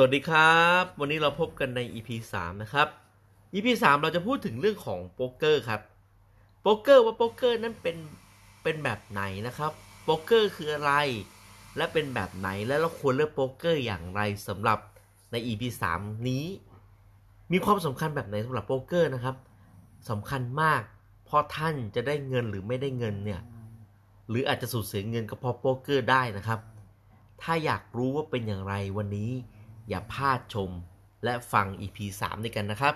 สวัสดีครับ วันนี้เราพบกันใน EP 3 นะครับ EP 3 เราจะพูดถึงเรื่องของโบรกเกอร์ครับ โบรกเกอร์ว่าโบรกเกอร์นั้นเป็นเป็นแบบไหนนะครับ โบรกเกอร์คืออะไร และเป็นแบบไหน และเราควรเลือกโบรกเกอร์อย่างไรสำหรับใน EP 3 นี้ มีความสำคัญแบบไหนสำหรับโบรกเกอร์นะครับสำคัญมาก เพราะท่านจะได้เงินหรือไม่ได้เงินเนี่ย หรืออาจจะสูญเสียเงินก็เพราะโบรกเกอร์ได้นะครับ ถ้าอยากรู้ว่าเป็นอย่างไรวันนี้ อย่าพลาดชมและฟัง EP 3ด้วยกันนะครับ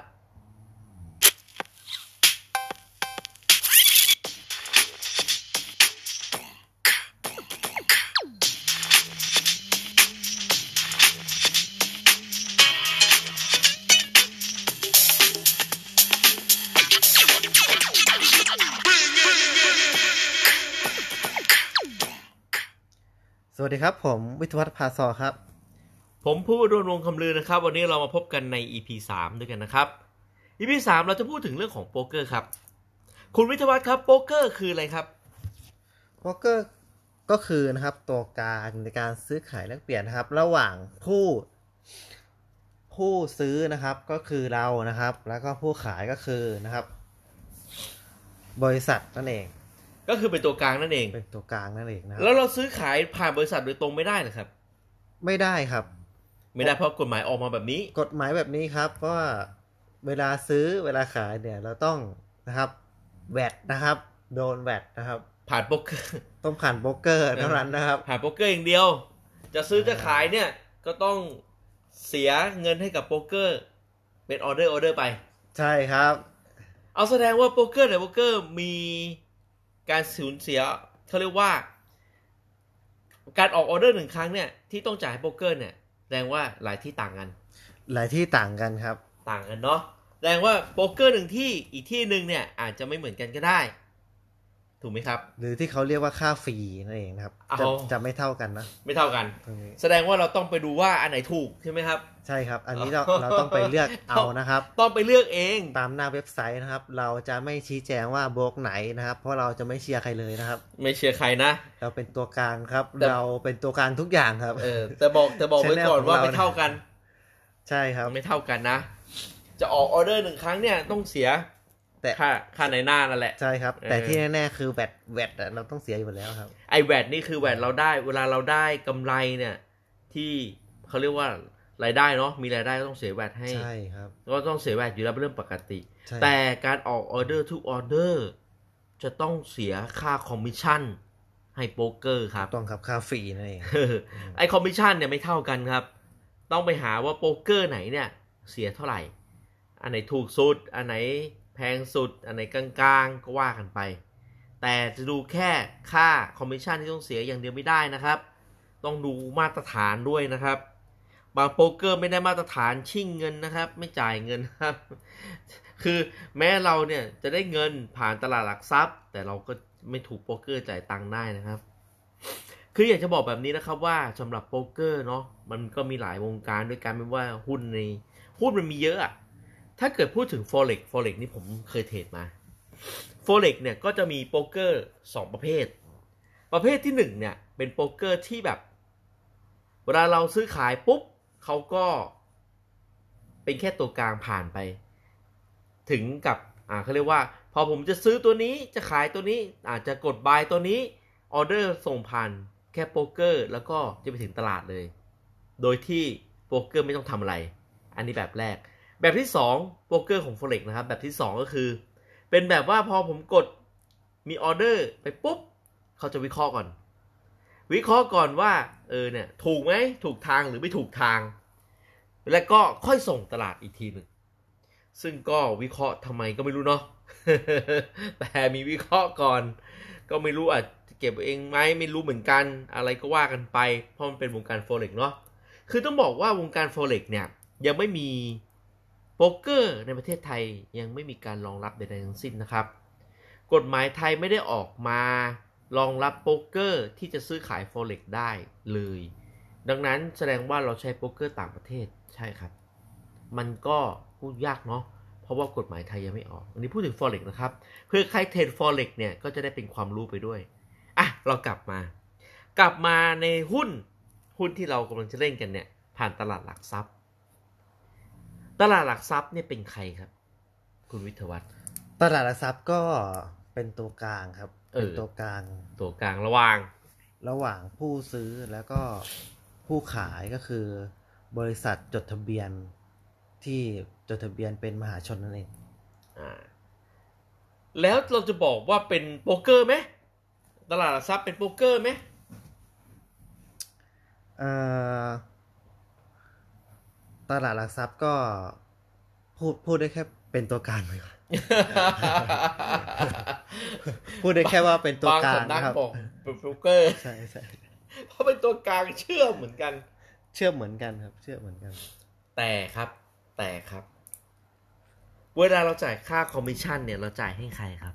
สวัสดีครับ ผมวิทวัฒน์ภาซอครับ ผมผู้ดวนวงคำลือนะครับ วันนี้เรามาพบกันใน EP 3 ด้วยกันนะครับ EP 3 เราจะพูดถึงเรื่องของโป๊กเกอร์ครับ คุณวิทยวัฒน์ครับ โป๊กเกอร์คืออะไรครับโบรกเกอร์ก็คือนะครับตัวกลางในการซื้อขายแลกเปลี่ยนนะครับ ระหว่างผู้ ผู้ซื้อนะครับก็คือเรานะครับ แล้วก็ผู้ขายก็คือนะครับ บริษัทนั่นเอง ก็คือเป็นตัวกลางนั่นเองเป็นตัวกลางนั่นเองนะครับแล้วเราซื้อขายผ่านบริษัทโดยตรงไม่ได้เหรอครับ ไม่ได้ครับ ไม่ได้เพราะกฎหมายออกมาแบบนี้ กฎหมายแบบนี้ครับเพราะว่าเวลาซื้อเวลาขายเนี่ยเราต้องนะครับแวดนะครับ โดนแวดนะครับ ผ่านโบรกเกอร์ต้องผ่านโบรกเกอร์เท่านั้นนะครับ ผ่านโบรกเกอร์อย่างเดียว จะซื้อจะขายเนี่ยก็ต้องเสียเงินให้กับโบรกเกอร์ เป็นออเดอร์ออเดอร์ไป ใช่ครับ เอาแสดงว่าโบรกเกอร์ในโบรกเกอร์มีการสูญเสียเขาเรียกว่า การออกออเดอร์หนึ่งครั้งเนี่ยที่ต้องจ่ายให้โบรกเกอร์เนี่ยแส ดงว่าหลายที่ต่างกัน หลายที่ต่างกันครับ ต่างกันเนาะแสดงว่าโบรกเกอร์หนึ่งที่อีกที่หนึ่งเนี่ยอาจจะไม่เหมือนกันก็ได้ ถูกไหมครับ หรือที่เขาเรียกว่าค่า fee นั่นเองนะครับเอาจะจะไม่เท่ากันนะ ไม่เท่ากันตรงนี้แสดงว่าเราต้องไปดูว่าอันไหนถูกใช่ไหมครับ ใช่ครับ อันนี้เราเราต้องไปเลือกเอานะครับ ต้องไปเลือกเองตามหน้าเว็บไซต์นะครับ เราจะไม่ชี้แจงว่าโบล็อกไหนนะครับ เพราะเราจะไม่เชียร์ใครเลยนะครับ ไม่เชียร์ใครนะ เราเป็นตัวกลางครับแต่เราเป็นตัวกลางทุกอย่างครับ เออแต่บอกแต่บอกไว้ Channel ก่อนว่าของเราไม่เท่ากัน ใช่ครับไม่เท่ากันนะ จะออกออเดอร์หนึ่งครั้งเนี่ยต้องเสีย แต่ค่าค่าในหน้านั่นแหละ ใช่ครับเออแต่ที่แน่ๆคือแวดแวดอะเราต้องเสียอยู่แล้วครับ ไอแวดนี่คือแวดเราได้ เวลาเราได้กำไรเนี่ย ที่เขาเรียกว่ารายได้เนาะมีรายได้ก็ต้องเสีย VAT ให้ใช่ครับก็ต้องเสีย VAT อยู่แล้วเป็นเรื่องปกติใช่แต่การออกออเดอร์ทุกออเดอร์ จะต้องเสียค่าคอมมิชชั่นให้โบรกเกอร์ครับต้องครับค่า fee นั่นเองไอคอมมิชชั่นเนี่ยไม่เท่ากันครับ ต้องไปหาว่าโบรกเกอร์ไหนเนี่ย เสียเท่าไหร่ อันไหนถูกสุดอันไหน แพงสุด อันไหนกลางๆ ก็ว่ากันไป แต่จะดูแค่ค่าคอมมิชชั่นที่ต้องเสียอย่างเดียวไม่ได้นะครับ ต้องดูมาตรฐานด้วยนะครับ บางโบรกเกอร์ไม่ได้มาตรฐานชิ่งเงินนะครับ ไม่จ่ายเงินครับ คือแม้เราเนี่ยจะได้เงินผ่านตลาดหลักทรัพย์ แต่เราก็ไม่ถูกโบรกเกอร์จ่ายตังค์ได้นะครับคืออยากจะบอกแบบนี้นะครับว่าสำหรับโบรกเกอร์เนาะมันก็มีหลายวงการด้วยกันไม่ว่าหุ้นในหุ้นมันมีเยอะอะ ถ้าเกิดพูดถึง forex forex นี่ผมเคยเทรดมา forex เนี่ยก็จะมีโบรกเกอร์สองประเภท ประเภทที่หนึ่งเนี่ยเป็นโบรกเกอร์ที่แบบ เวลาเราซื้อขายปุ๊บเขาก็เป็นแค่ตัวกลางผ่านไป ถึงกับอ่าเขาเรียกว่า พอผมจะซื้อตัวนี้จะขายตัวนี้อาจจะกด buy ตัวนี้ออเดอร์ส่งผ่านแค่โบรกเกอร์ แล้วก็จะไปถึงตลาดเลย โดยที่โบรกเกอร์ไม่ต้องทำอะไร อันนี้แบบแรก แบบที่2โบรกเกอร์ของ Forex นะครับ แบบที่ 2 ก็คือ เป็นแบบว่าพอผมกดมีออเดอร์ไปปุ๊บ เขาจะวิเคราะห์ก่อน วิเคราะห์ก่อนว่า เออเนี่ย ถูกไหมถูกทางหรือไม่ถูกทาง แล้วก็ค่อยส่งตลาดอีกทีหนึ่งซึ่งก็วิเคราะห์ทำไมก็ไม่รู้เนาะแต่มีวิเคราะห์ก่อน ก็ไม่รู้อาจจะเก็บเองไหมไม่รู้เหมือนกัน อะไรก็ว่ากันไป เพราะมันเป็นวงการ forex เนาะคือต้องบอกว่าวงการ forex เนี่ยยังไม่มี โบรกเกอร์ในประเทศไทยยังไม่มีการรองรับใดๆทั้งสิ้นนะครับ กฎหมายไทยไม่ได้ออกมารองรับโบรกเกอร์ที่จะซื้อขาย forex ได้เลย ดังนั้นแสดงว่าเราใช้โบรกเกอร์ต่างประเทศใช่ครับ มันก็พูดยากเนาะเพราะว่ากฎหมายไทยยังไม่ออก อันนี้พูดถึง forex นะครับ เพื่อใครเทรด forex เนี่ยก็จะได้เป็นความรู้ไปด้วย อะ เรากลับมา กลับมาในหุ้นหุ้นที่เรากำลังจะเล่นกันเนี่ยผ่านตลาดหลักทรัพย์ ตลาดหลักทรัพย์เนี่ยเป็นใครครับ คุณวิทยวัฒน์ตลาดหลักทรัพย์ก็เป็นตัวกลางครับเออเป็นตัวกลาง ตัวกลางระหว่าง ระหว่างผู้ซื้อแล้วก็ผู้ขายก็คือบริษัทจดทะเบียนที่จดทะเบียนเป็นมหาชนนั่นเองอ่าแล้วเราจะบอกว่าเป็นโป๊กเกอร์ไหมตลาดหลักทรัพย์เป็นโป๊กเกอร์ไหมเอ่อ ตลาดหลักทรัพย์ก็พูดพูดได้แค่เป็นตัวกลางไปก่อนพูดได้แค่ว่าเป็นตัวบางกลาสำงนักนะครับบอกเป็นโป๊กเกอร์ใช่ใช่เพราะเป็นตัวกลางเชื่อมเหมือนกัน เชื่อเหมือนกันครับ เชื่อเหมือนกัน แต่ครับ แต่ครับ เวลาเราจ่ายค่าคอมมิชชั่นเนี่ยเราจ่ายให้ใครครับ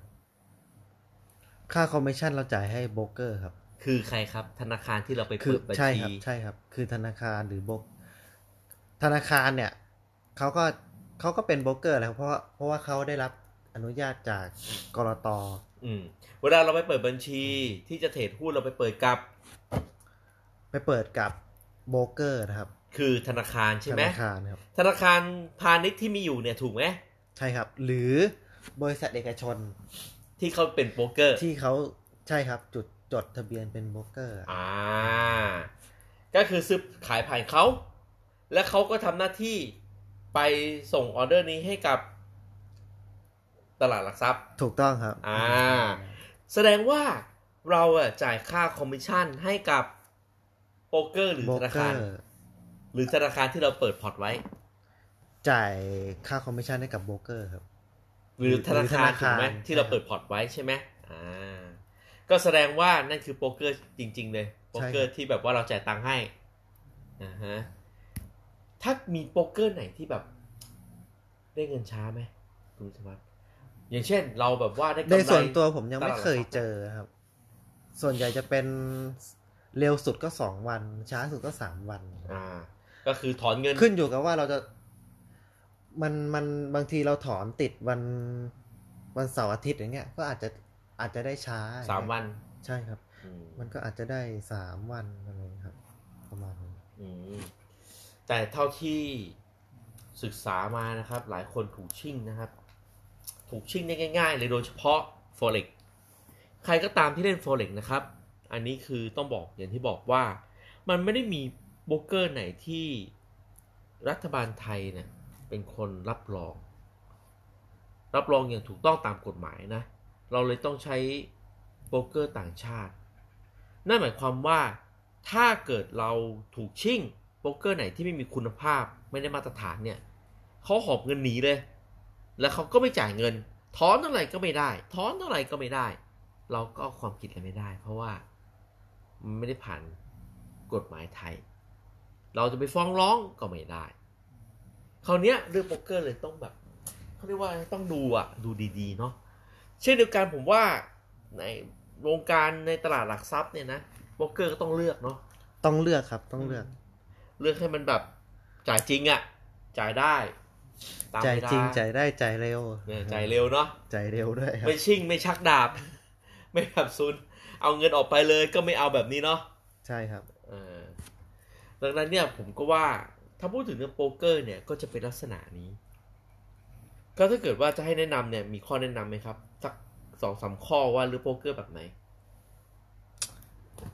ค่าคอมมิชชั่นเราจ่ายให้โบรกเกอร์ครับ คือใครครับ ธนาคารที่เราไปคือเปิดบัญชีใช่ครับ ใช่ครับ คือธนาคารหรือโบรก ธนาคารเนี่ยเขาก็เขาก็เป็นโบรกเกอร์แล้วเพราะว่าเพราะว่าเขาได้รับอนุญาตจากกลต.อืมเวลาเราไปเปิดบัญชีที่จะเทรดหุ้นเราไปเปิดกับ ไปเปิดกับโบรกเกอร์นะครับ คือธนาคารใช่ไหมครับธนาคารธนาคารพาณิชย์ที่มีอยู่เนี่ยถูกไหมใช่ครับ หรือบริษัทเอกชน ที่เขาเป็นโบรกเกอร์ ที่เขาใช่ครับ จดจดทะเบียนเป็นโบรกเกอร์ อ่า ก็คือซื้อขายผ่านเขา และเขาก็ทำหน้าที่ไปส่งออเดอร์นี้ให้กับตลาดหลักทรัพย์ ถูกต้องครับ อ่า แสดงว่าเราอะจ่ายค่าคอมมิชชั่นให้กับโบรกเกอร์หรือธนาคารโบรกเกอร์หรือธนาคารที่เราเปิดพอร์ตไว้ จ่ายค่าคอมมิชชั่นให้กับโบรกเกอร์ครับ หรือธนาคารหรือธนาคารถูกไหมที่เราใช่ครับเปิดพอร์ตไว้ใช่ไหมอ่า ก็แสดงว่านั่นคือโบรกเกอร์จริง ๆ เลยโบรกเกอร์ที่แบบว่าเราจ่ายตังค์ให้อ่าฮะ ถ้ามีโป๊กเกอร์ไหนที่แบบ ได้เงินช้าไหมคุณสมัติอย่างเช่น เราแบบว่าได้กำไรในส่วนตัวผมยังไม่ตลาดหลักเคยเจอครับ ส่วนใหญ่จะเป็นเร็วสุดก็สองวัน ช้าสุดก็สามวัน อ่า ก็คือถอนเงินขึ้นอยู่กับว่าเราจะมันมันบางทีเราถอนติดวันวันเสาร์อาทิตย์อย่างเงี้ย ก็อาจจะอาจจะได้ช้าสามวัน ใช่ครับอืมมันก็อาจจะได้สามวันอะไรอย่างเงี้ยครับ ประมาณนี้อืม แต่เท่าที่ศึกษามานะครับ หลายคนถูกชิ่งนะครับ ถูกชิ่งได้ง่าย ๆ เลยโดยเฉพาะ forex ใครก็ตามที่เล่น forex นะครับ อันนี้คือต้องบอกอย่างที่บอกว่า มันไม่ได้มีโบรกเกอร์ไหนที่รัฐบาลไทยเนี่ยเป็นคนรับรอง รับรองอย่างถูกต้องตามกฎหมายนะ เราเลยต้องใช้โบรกเกอร์ต่างชาติ นั่นหมายความว่าถ้าเกิดเราถูกชิ่ง โบรกเกอร์ไหนที่ไม่มีคุณภาพไม่ได้มาตรฐานเนี่ยเขาหอบเงินหนีเลย แล้วเขาก็ไม่จ่ายเงินถอนเท่าไหร่ก็ไม่ได้ ถอนเท่าไหร่ก็ไม่ได้ เราก็เอาความคิดอะไรไม่ได้ เพราะว่ามันไม่ได้ผ่านกฎหมายไทย เราจะไปฟ้องร้องก็ไม่ได้คราวนี้เรื่องโป๊กเกอร์เลยต้องแบบเขาเรียกว่าต้องดูอะดูดีๆเนาะเช่นเดียวกันผมว่าในวงการในตลาดหลักทรัพย์เนี่ยนะโป๊กเกอร์ก็ต้องเลือกเนาะต้องเลือกครับต้องเลือก เลือกให้มันแบบจ่ายจริงอะ่ะ จ่ายได้ตามจ่ายเวลาจริงจ่ายได้จ่ายเร็วเนี่ยจ่ายเร็วเนาะจ่ายเร็วด้วยครับไม่ชิ่งไม่ชักดาบ ไม่แบบซุน เอาเงินออกไปเลยก็ไม่เอาแบบนี้เนาะใช่ครับเออดังนั้นเนี่ยผมก็ว่าถ้าพูดถึงเรื่องโป๊กเกอร์เนี่ยก็จะเป็นลักษณะนี้ ก็ถ้าเกิดว่าจะให้แนะนำเนี่ย มีข้อแนะนำไหมครับ สักสองสามข้อว่าหรือโป๊กเกอร์แบบไหน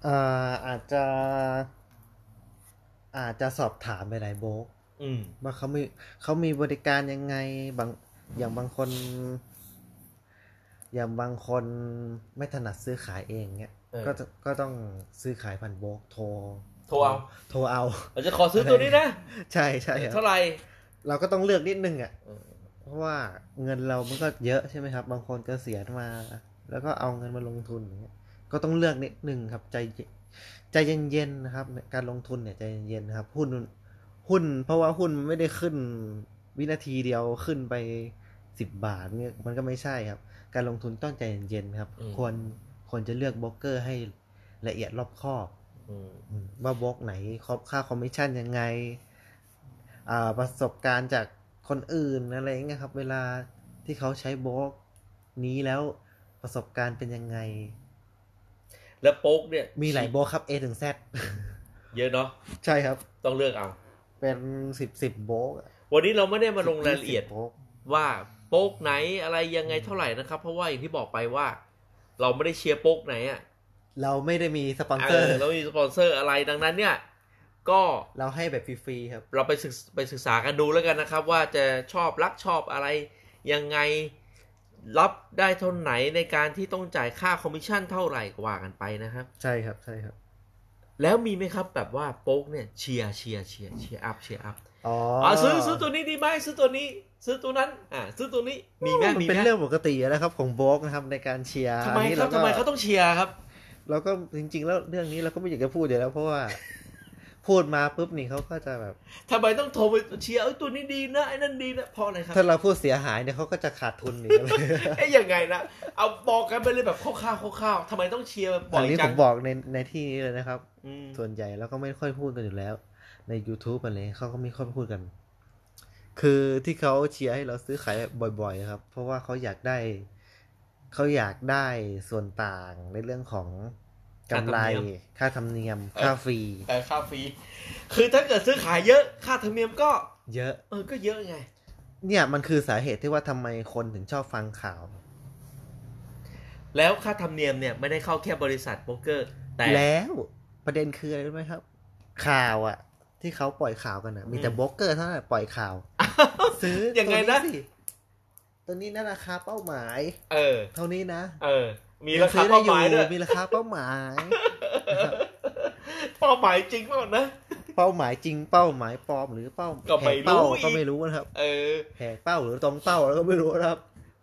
อ่าอาจจะ อาจจะสอบถามไปหลายโบรกอืมว่าเขามีเขามีบริการยังไงบางอย่างบางคน อย่างบางคนไม่ถนัดซื้อขายเองเนี้ยเออก็จะก็ต้องซื้อขายผ่านโบรกโทร โทรเอาโทรเอาเราจะขอซื้อตัวนี้นะใช่ใช่คเท่ารับไหร่เราก็ต้องเลือกนิดนึงอะเออเพราะว่าเงินเรามันก็เยอะใช่ไหมครับ บางคนเกษียณมา แล้วก็เอาเงินมาลงทุนอย่างเงี้ยก็ต้องเลือกนิดนึงครับใจเย็น ใจเย็นๆนะครับ การลงทุนเนี่ยใจเย็นๆนะครับ หุ้นหุ้น เพราะว่าหุ้นมันไม่ได้ขึ้นวินาทีเดียวขึ้นไปสิบบาทเนี่ยมันก็ไม่ใช่ครับ การลงทุนต้องใจเย็นๆครับ ควรควรจะเลือกโบรกเกอร์ให้ละเอียดรอบคอบอืมอืมว่าโบรกไหนครอบค่าคอมมิชชั่นยังไงอ่าประสบการณ์จากคนอื่นอะไรอย่างเงี้ยครับ เวลาที่เขาใช้โบรกนี้แล้วประสบการณ์เป็นยังไง แล้วโบรกเนี่ยมีหลายบล็อกครับ A ถึง Z เยอะเนาะใช่ครับ ต้องเลือกเอา เป็นสิบสิบโบรกอะวันนี้เราไม่ได้มาลงรายละเอียดสิบโบรกว่าโบรกไหนอะไรยังไงเท่าไหร่นะครับ เพราะว่าอย่างที่บอกไปว่า เราไม่ได้เชียร์โบรกไหนอะเราไม่ได้มีสปอนเซอร์เออเรามีสปอนเซอร์อะไรดังนั้นเนี่ย ก็เราให้แบบฟรีๆครับ เราไปศึกไปศึกษากันดูแล้วกันนะครับ ว่าจะชอบรักชอบอะไรยังไง รับได้เท่าไหร่ในการที่ต้องจ่ายค่าคอมมิชชั่นเท่าไหร่ก็ว่ากันไปนะครับ ใช่ครับใช่ครับ แล้วมีไหมครับแบบว่าโป๊กเนี่ยเชียร์เชียร์เชียร์เชียร์อัพเชียร์อัพอ๋ออ๋อ๋อซื้อซื้อตัวนี้ดีไหมซื้อตัวนี้ ซื้อตัวนั้น อ่า ซื้อตัวนี้มีไหมมันมีเป็นไหมเรื่องปกตินะครับของโบกนะครับในการเชียร์ทำไมอันนี้ครับก็ทำไมเขาต้องเชียร์ครับ เราก็จริง ๆ แล้วเรื่องนี้เราก็ไม่อยากจะพูดอยู่แล้วเพราะว่า พูดมาปุ๊บนี่เขาก็จะแบบทำไมต้องโทรไปเชียร์เอ้ยตัวนี้ดีนะไอ้นั่นดีนะเพราะอะไรครับถ้าเราพูดเสียหายเนี่ยเขาก็จะขาดทุนนี่เอ้ยยังไงนะเอาบอกกันไปเลยแบบคร่าวๆคร่าวๆทำไมต้องเชียร์บ่อัอนยนี้จัผงมบอกในในที่นี้เลยนะครับอืมส่วนใหญ่เราก็ไม่ค่อยพูดกันอยู่แล้ว ใน YouTube อะไรเขาก็ไม่ค่อยพูดกัน คือที่เขาเชียร์ให้เราซื้อขายบ่อยๆครับ เพราะว่าเขาอยากได้เขาอยากได้ส่วนต่างในเรื่องของ กำไร ค่าธรรมเนียม ค่าฟรีแต่ค่าฟรี คือถ้าเกิดซื้อขายเยอะ ค่าธรรมเนียมก็ เยอะ เออ ก็เยอะไง เนี่ยมันคือสาเหตุที่ว่าทำไมคนถึงชอบฟังข่าว แล้วค่าธรรมเนียมเนี่ยไม่ได้เข้าแค่บริษัทโบรกเกอร์ แต่แล้วประเด็นคืออะไรรู้ไหมครับ ข่าวอะที่เขาปล่อยข่าวกันอะมีแต่โบล็อกเกอร์เท่านั้นปล่อยข่าว ซื้อยังไงนะตัวสิตัวนี้นะราคาเป้าหมาย เออ เท่านี้นะ เออ มีราคาเป้าหมายด้วยมีราคาเป้าหมายเป้าหมายจริงเปล่านะเป้าหมายจริงเป้าหมายปลอมหรือเป้าแหกเป้าก็ไม่รู้อีกก็ไม่รู้นะครับ เออแหกเป้าหรือตรงเป้าเราก็ไม่รู้นะครับ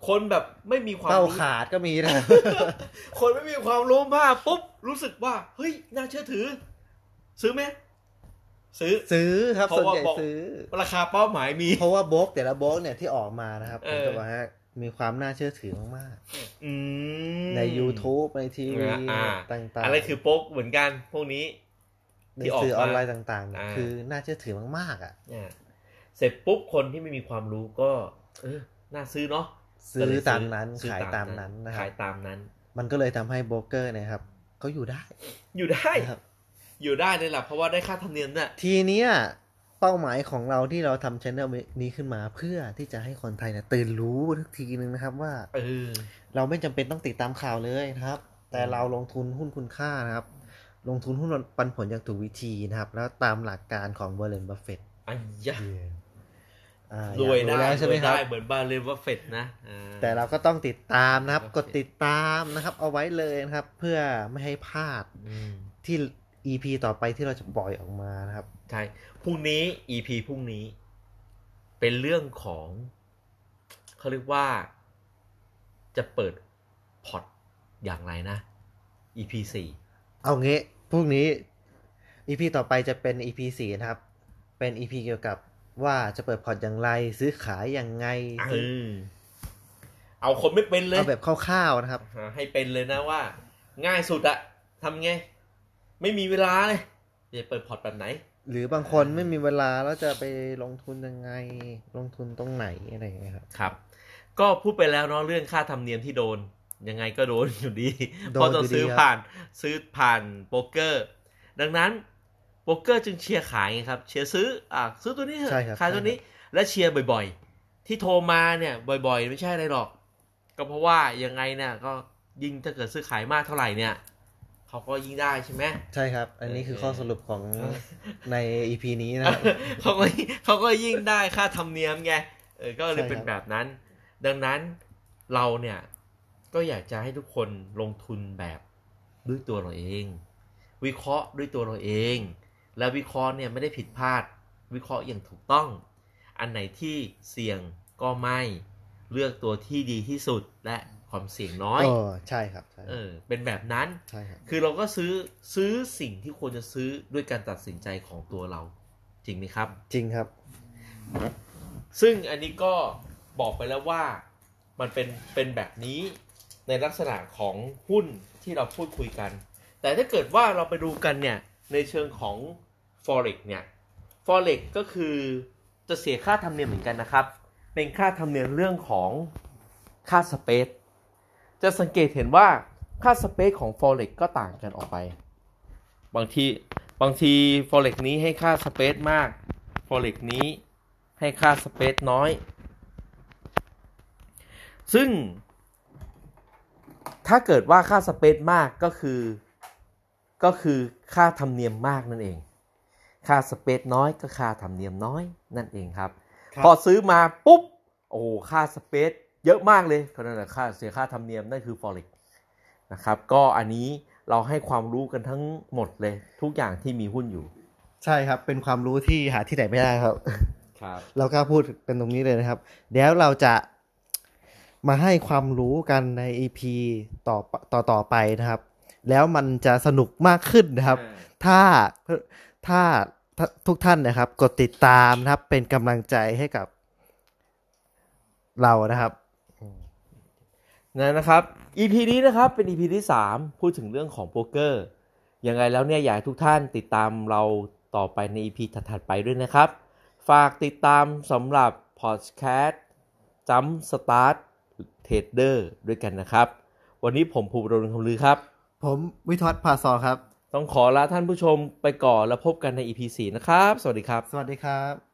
คนแบบไม่มีความเป้ารู้ขาดก็มีนะคนไม่มีความรู้มากปุ๊บรู้สึกว่าเฮ้ยน่าเชื่อถือ ซื้อไหมซื้อซื้อครับเพราะส่วนว่าใหญ่บอกซื้อ ราคาเป้าหมายมี เพราะว่าโบล็อกแต่ละโบล็อกเนี่ยที่ออกมานะครับเอผมอจะบอกว่า มีความน่าเชื่อถือมากอืมๆใน YouTube ในทีวีอ่าต่างๆ อะไรคือโป๊กเหมือนกันพวกนี้ในที่ออกสื่อมาออนไลน์ต่างๆเนี่ยอ่าคือน่าเชื่อถือมาก ๆ อะอ่าเสร็จปุ๊บคนที่ไม่มีความรู้ก็เออน่าซื้อเนาะซื้ก็เลอยตามนั้นซื้อขายตามนั้นนะครัขาบยตามนั้น มันก็เลยทำให้โบรกเกอร์เนะครับเขาอยู่ได้ อยู่ได้นะครับ อยู่ได้เลยแหละเพราะว่าได้ค่าธรรมเนียมเนี่ยทีเนี้ย เป้าหมายของเราที่เราทำช anel นี้ขึ้นมาเพื่อที่จะให้คนไทยเนี่ยตื่นรู้ทักทีนึงนะครับว่าเออเราไม่จำเป็นต้องติดตามข่าวเลยนะครับ แต่เราลงทุนหุ้นคุณค่านะครับ ลงทุนหุ้นปันผลอย่างถูกวิธีนะครับ แล้วตามหลักการของ Warren Buffett อันยะอ่ารวยอได้แล้วใช่ไหมรวยครับได้เหมือน Warren Buffett นะอ่าแต่เราก็ต้องติดตามนะครับ Buffett กดติดตามนะครับ เอาไว้เลยนะครับ เพื่อไม่ให้พลาดอืมที่ EP ต่อไปที่เราจะปล่อยออกมานะครับ ใช่พรุ่งนี้ EP พรุ่งนี้ เป็นเรื่องของเขาเรียกว่าจะเปิดพอร์ตอย่างไรนะ EP สี่เอางี้พรุ่งนี้ EP ต่อไปจะเป็น EP สี่นะครับ เป็น EP เกี่ยวกับว่าจะเปิดพอร์ตอย่างไร ซื้อขายอย่างไงเออเอาคนไม่เป็นเลยเอาแบบคร่าวๆนะครับหาให้เป็นเลยนะว่า ง่ายสุดอะทำไง ไม่มีเวลาเลยจะเปิดพอร์ตแบบไหน หรือบางคนไม่มีเวลาแล้วจะไปลงทุนยังไง ลงทุนตรงไหนอะไรอย่างเงี้ยครับครับ ก็พูดไปแล้วเนาะเรื่องค่าธรรมเนียมที่โดน ยังไงก็โดนอยู่ดีโดนเพราะต้องอยู่ดีซื้อครับผ่านซื้อผ่านโป๊กเกอร์ ดังนั้นโป๊กเกอร์จึงเชียร์ขายไงครับ เชียร์ซื้ออะซื้อตัวนี้เถใช่อะครับขายตัวนี้ และเชียร์บ่อย ๆ ที่โทรมาเนี่ย บ่อย ๆ ไม่ใช่อะไรหรอก ก็เพราะว่ายังไงเนี่ยก็ยิ่งถ้าเกิดซื้อขายมากเท่าไหร่เนี่ย เขาก็ยิ่งได้ใช่ไหมใช่ครับ อันนี้คือข้อสรุปของเออใน EP นี้นะครับเขาก็เขาก็ยิ่งได้ค่าธรรมเนียมไงเออก็เลยใช่ครับเป็นแบบนั้น ดังนั้นเราเนี่ยก็อยากจะให้ทุกคนลงทุนแบบด้วยตัวเราเอง วิเคราะห์ด้วยตัวเราเอง และวิเคราะห์เนี่ยไม่ได้ผิดพลาด วิเคราะห์อย่างถูกต้อง อันไหนที่เสี่ยงก็ไม่เลือกตัวที่ดีที่สุดและ ความเสี่ยงน้อยเออใช่ครับใช่เออเป็นแบบนั้นใช่ครับคือเราก็ซื้อซื้อสิ่งที่ควรจะซื้อด้วยการตัดสินใจของตัวเรา จริงไหมครับ จริงครับ ซึ่งอันนี้ก็บอกไปแล้วว่ามันเป็นเป็นแบบนี้ในลักษณะของหุ้นที่เราพูดคุยกัน แต่ถ้าเกิดว่าเราไปดูกันเนี่ย ในเชิงของ forex เนี่ย forex ก็คือจะเสียค่าธรรมเนียมเหมือนกันนะครับ เป็นค่าธรรมเนียมเรื่องของค่าสเปซ จะสังเกตเห็นว่าค่าสเปซของ forex ก็ต่างกันออกไป บางทีบางที forex นี้ให้ค่าสเปซมาก forex นี้ให้ค่าสเปซน้อย ซึ่ง ถ้าเกิดว่าค่าสเปซมากก็คือ ก็คือค่าธรรมเนียมมากนั่นเอง ค่าสเปซน้อยก็ค่าธรรมเนียมน้อยนั่นเองครับครับพอซื้อมาปุ๊บ โอ้โหค่าสเปซ เยอะมากเลยก็นั่นแหละค่าเสียค่าธรรมเนียมนั่นคือ forex นะครับ ก็อันนี้เราให้ความรู้กันทั้งหมดเลย ทุกอย่างที่มีหุ้นอยู่ ใช่ครับ เป็นความรู้ที่หาที่ไหนไม่ได้ครับ ครับ เรากล้าพูดเป็นตรงนี้เลยนะครับ เดี๋ยวเราจะมาให้ความรู้กันใน EP ต่อต่อต่อไปนะครับ แล้วมันจะสนุกมากขึ้นนะครับ ถ้าถ้าถ้าทุกท่านนะครับ กดติดตามนะครับ เป็นกำลังใจให้กับเรานะครับ นั่นนะครับ EP นี้นะครับเป็น EP ที่ 3 พูดถึงเรื่องของโบรกเกอร์ยังไงแล้วเนี่ยอยากให้ทุกท่านติดตามเราต่อไปใน EP ถัดๆไปด้วยนะครับ ฝากติดตามสำหรับ Podcast Jump Start Trader ด้วยกันนะครับ วันนี้ผมภูมิรงคำลือครับ ผมวิทวัฒน์ภาซอครับ ต้องขอลาท่านผู้ชมไปก่อนแล้วพบกันใน EP 4 นะครับ สวัสดีครับ สวัสดีครับ